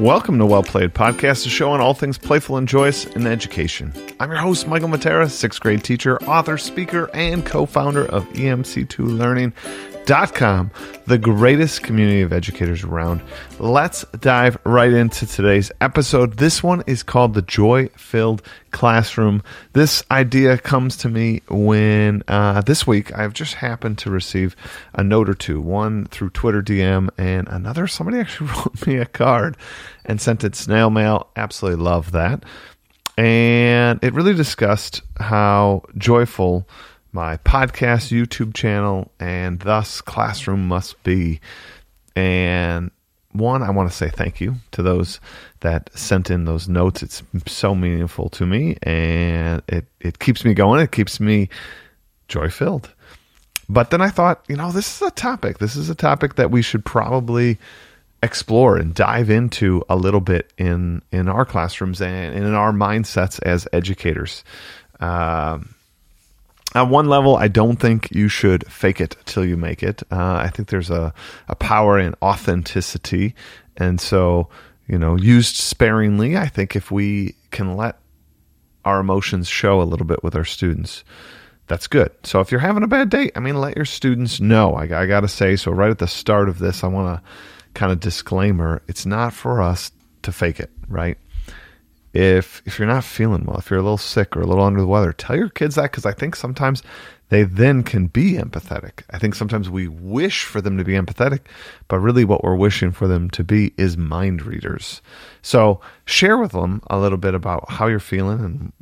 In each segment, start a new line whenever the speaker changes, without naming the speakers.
Welcome to Well Played Podcast, a show on all things playful and joyous in education. I'm your host, Michael Matera, sixth grade teacher, author, speaker, and co founder of EMC2Learning.com, the greatest community of educators around. Let's dive right into today's episode. This one is called The Joy Filled Classroom. This idea comes to me when uh, this week I've just happened to receive a note or two, one through Twitter DM, and another, somebody actually wrote me a card and sent it snail mail. Absolutely love that. And it really discussed how joyful my podcast, YouTube channel, and thus classroom must be. And one, I want to say thank you to those that sent in those notes. It's so meaningful to me and it, it keeps me going. It keeps me joy filled. But then I thought, you know, this is a topic. This is a topic that we should probably explore and dive into a little bit in in our classrooms and, in our mindsets as educators. Um, on one level, I don't think you should fake it till you make it. Uh, I think there's a, a power in authenticity. And so, you know, used sparingly, I think if we can let our emotions show a little bit with our students, that's good. So if you're having a bad day, I mean, let your students know. I, I got to say, so right at the start of this, I want to kind of disclaimer it's not for us to fake it, right? If if you're not feeling well, if you're a little sick or a little under the weather, tell your kids that because I think sometimes they then can be empathetic. I think sometimes we wish for them to be empathetic, but really what we're wishing for them to be is mind readers. So share with them a little bit about how you're feeling and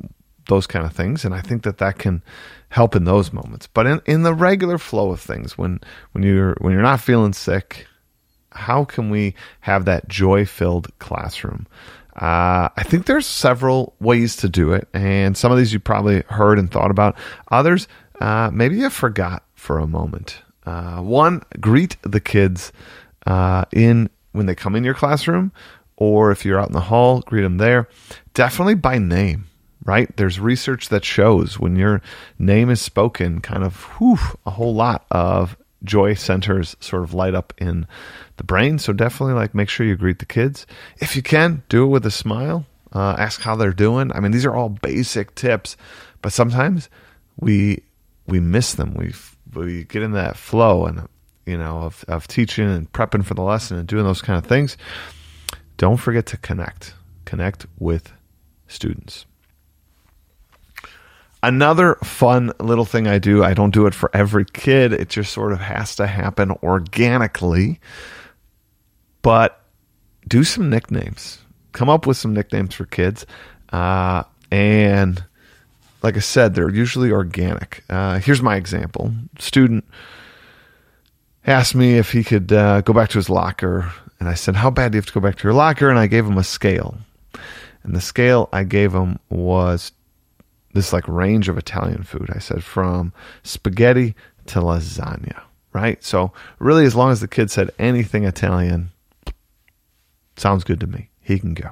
those kind of things, and I think that that can help in those moments. But in, in the regular flow of things, when when you're when you're not feeling sick, how can we have that joy filled classroom? Uh, I think there's several ways to do it, and some of these you probably heard and thought about. Others, uh, maybe you forgot for a moment. Uh, one, greet the kids uh, in when they come in your classroom, or if you're out in the hall, greet them there. Definitely by name, right? There's research that shows when your name is spoken, kind of whew, a whole lot of joy centers sort of light up in the brain. So definitely like make sure you greet the kids. If you can, do it with a smile. Uh, ask how they're doing. I mean, these are all basic tips, but sometimes we we miss them. We we get in that flow and you know of of teaching and prepping for the lesson and doing those kind of things. Don't forget to connect. Connect with students. Another fun little thing I do, I don't do it for every kid. It just sort of has to happen organically. But do some nicknames. Come up with some nicknames for kids. Uh, and like I said, they're usually organic. Uh, here's my example student asked me if he could uh, go back to his locker. And I said, How bad do you have to go back to your locker? And I gave him a scale. And the scale I gave him was this like range of Italian food. I said from spaghetti to lasagna, right? So really, as long as the kid said anything Italian, sounds good to me. He can go.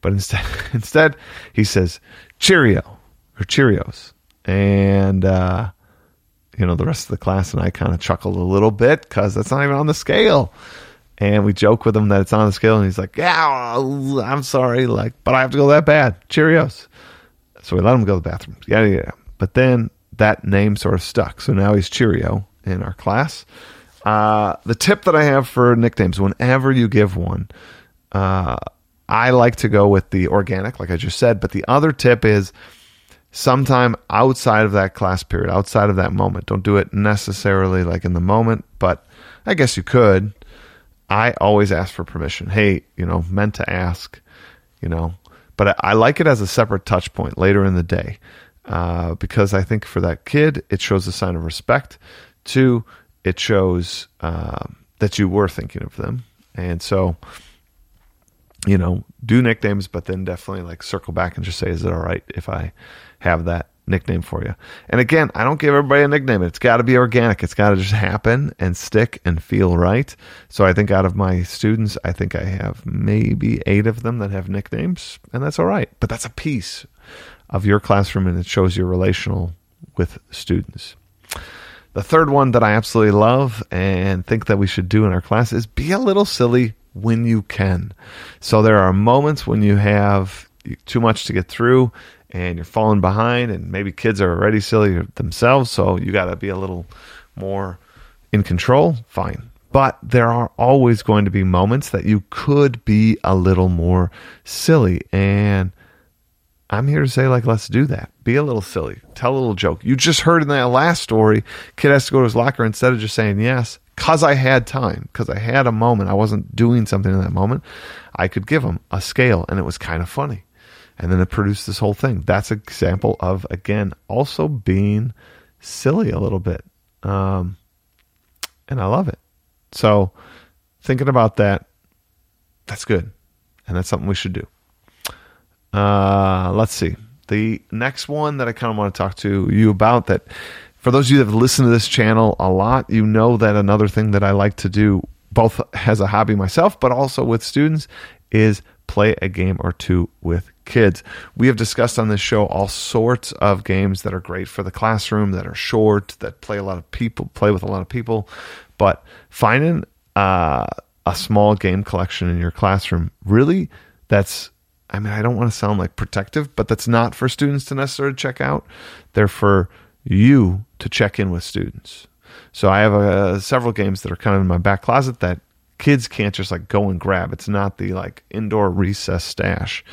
But instead, instead he says Cheerio or Cheerios, and uh, you know the rest of the class and I kind of chuckled a little bit because that's not even on the scale. And we joke with him that it's on the scale, and he's like, "Yeah, I'm sorry, like, but I have to go that bad." Cheerios. So we let him go to the bathroom. Yeah, yeah. But then that name sort of stuck. So now he's Cheerio in our class. Uh, the tip that I have for nicknames, whenever you give one, uh, I like to go with the organic, like I just said. But the other tip is sometime outside of that class period, outside of that moment. Don't do it necessarily like in the moment, but I guess you could. I always ask for permission. Hey, you know, meant to ask, you know, but I, I like it as a separate touch point later in the day uh, because I think for that kid, it shows a sign of respect. Two, it shows uh, that you were thinking of them. And so, you know, do nicknames, but then definitely like circle back and just say, is it all right if I have that nickname for you. And again, I don't give everybody a nickname. It's got to be organic. It's got to just happen and stick and feel right. So I think out of my students, I think I have maybe eight of them that have nicknames, and that's all right. But that's a piece of your classroom and it shows you're relational with students. The third one that I absolutely love and think that we should do in our class is be a little silly when you can. So there are moments when you have too much to get through and you're falling behind, and maybe kids are already silly themselves, so you got to be a little more in control. Fine. But there are always going to be moments that you could be a little more silly. And I'm here to say, like, let's do that. Be a little silly. Tell a little joke. You just heard in that last story, kid has to go to his locker instead of just saying yes, because I had time, because I had a moment. I wasn't doing something in that moment. I could give him a scale, and it was kind of funny. And then it produced this whole thing. That's an example of, again, also being silly a little bit. Um, and I love it. So, thinking about that, that's good. And that's something we should do. Uh, let's see. The next one that I kind of want to talk to you about that for those of you that have listened to this channel a lot, you know that another thing that I like to do, both as a hobby myself, but also with students, is play a game or two with kids. We have discussed on this show all sorts of games that are great for the classroom, that are short, that play a lot of people, play with a lot of people. But finding uh, a small game collection in your classroom really that's I mean, I don't want to sound like protective, but that's not for students to necessarily check out. They're for you to check in with students. So I have uh, several games that are kind of in my back closet that kids can't just like go and grab. It's not the like indoor recess stash.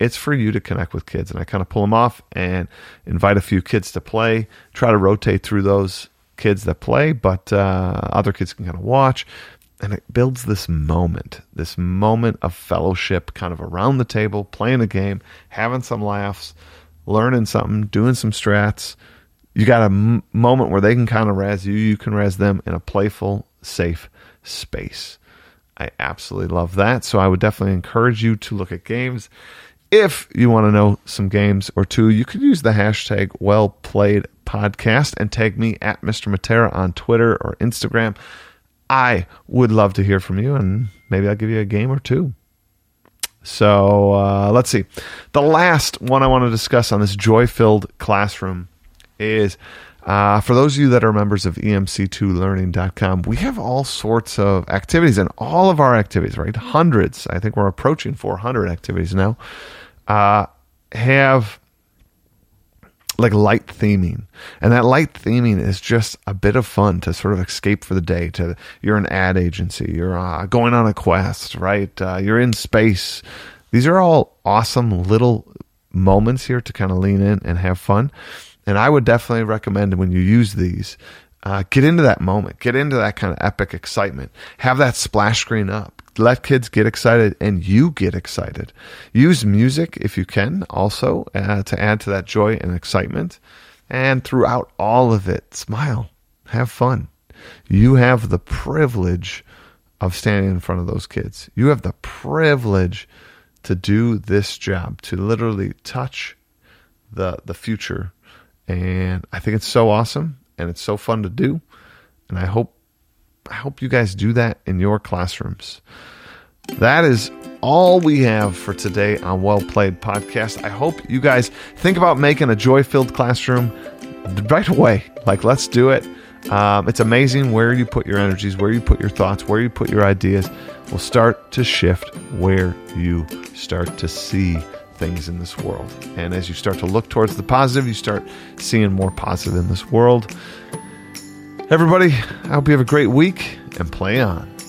It's for you to connect with kids. And I kind of pull them off and invite a few kids to play, try to rotate through those kids that play, but uh, other kids can kind of watch and it builds this moment, this moment of fellowship kind of around the table, playing a game, having some laughs, learning something, doing some strats. You got a m- moment where they can kind of razz you, you can razz them in a playful, safe space. I absolutely love that. So I would definitely encourage you to look at games. If you want to know some games or two, you could use the hashtag well played podcast and tag me at Mr. Matera on Twitter or Instagram. I would love to hear from you, and maybe I'll give you a game or two. So uh, let's see. The last one I want to discuss on this joy filled classroom is uh, for those of you that are members of emc2learning.com, we have all sorts of activities, and all of our activities, right? Hundreds, I think we're approaching 400 activities now, uh, have like light theming. And that light theming is just a bit of fun to sort of escape for the day. To you're an ad agency, you're uh, going on a quest, right? Uh, you're in space. These are all awesome little moments here to kind of lean in and have fun. And I would definitely recommend when you use these, uh, get into that moment, get into that kind of epic excitement, have that splash screen up, let kids get excited and you get excited. Use music if you can also uh, to add to that joy and excitement. And throughout all of it, smile, have fun. You have the privilege of standing in front of those kids. You have the privilege to do this job, to literally touch the the future. And I think it's so awesome and it's so fun to do. And I hope I hope you guys do that in your classrooms. That is all we have for today on Well Played Podcast. I hope you guys think about making a joy filled classroom right away. Like, let's do it. Um, it's amazing where you put your energies, where you put your thoughts, where you put your ideas will start to shift where you start to see things in this world. And as you start to look towards the positive, you start seeing more positive in this world. Everybody, I hope you have a great week and play on.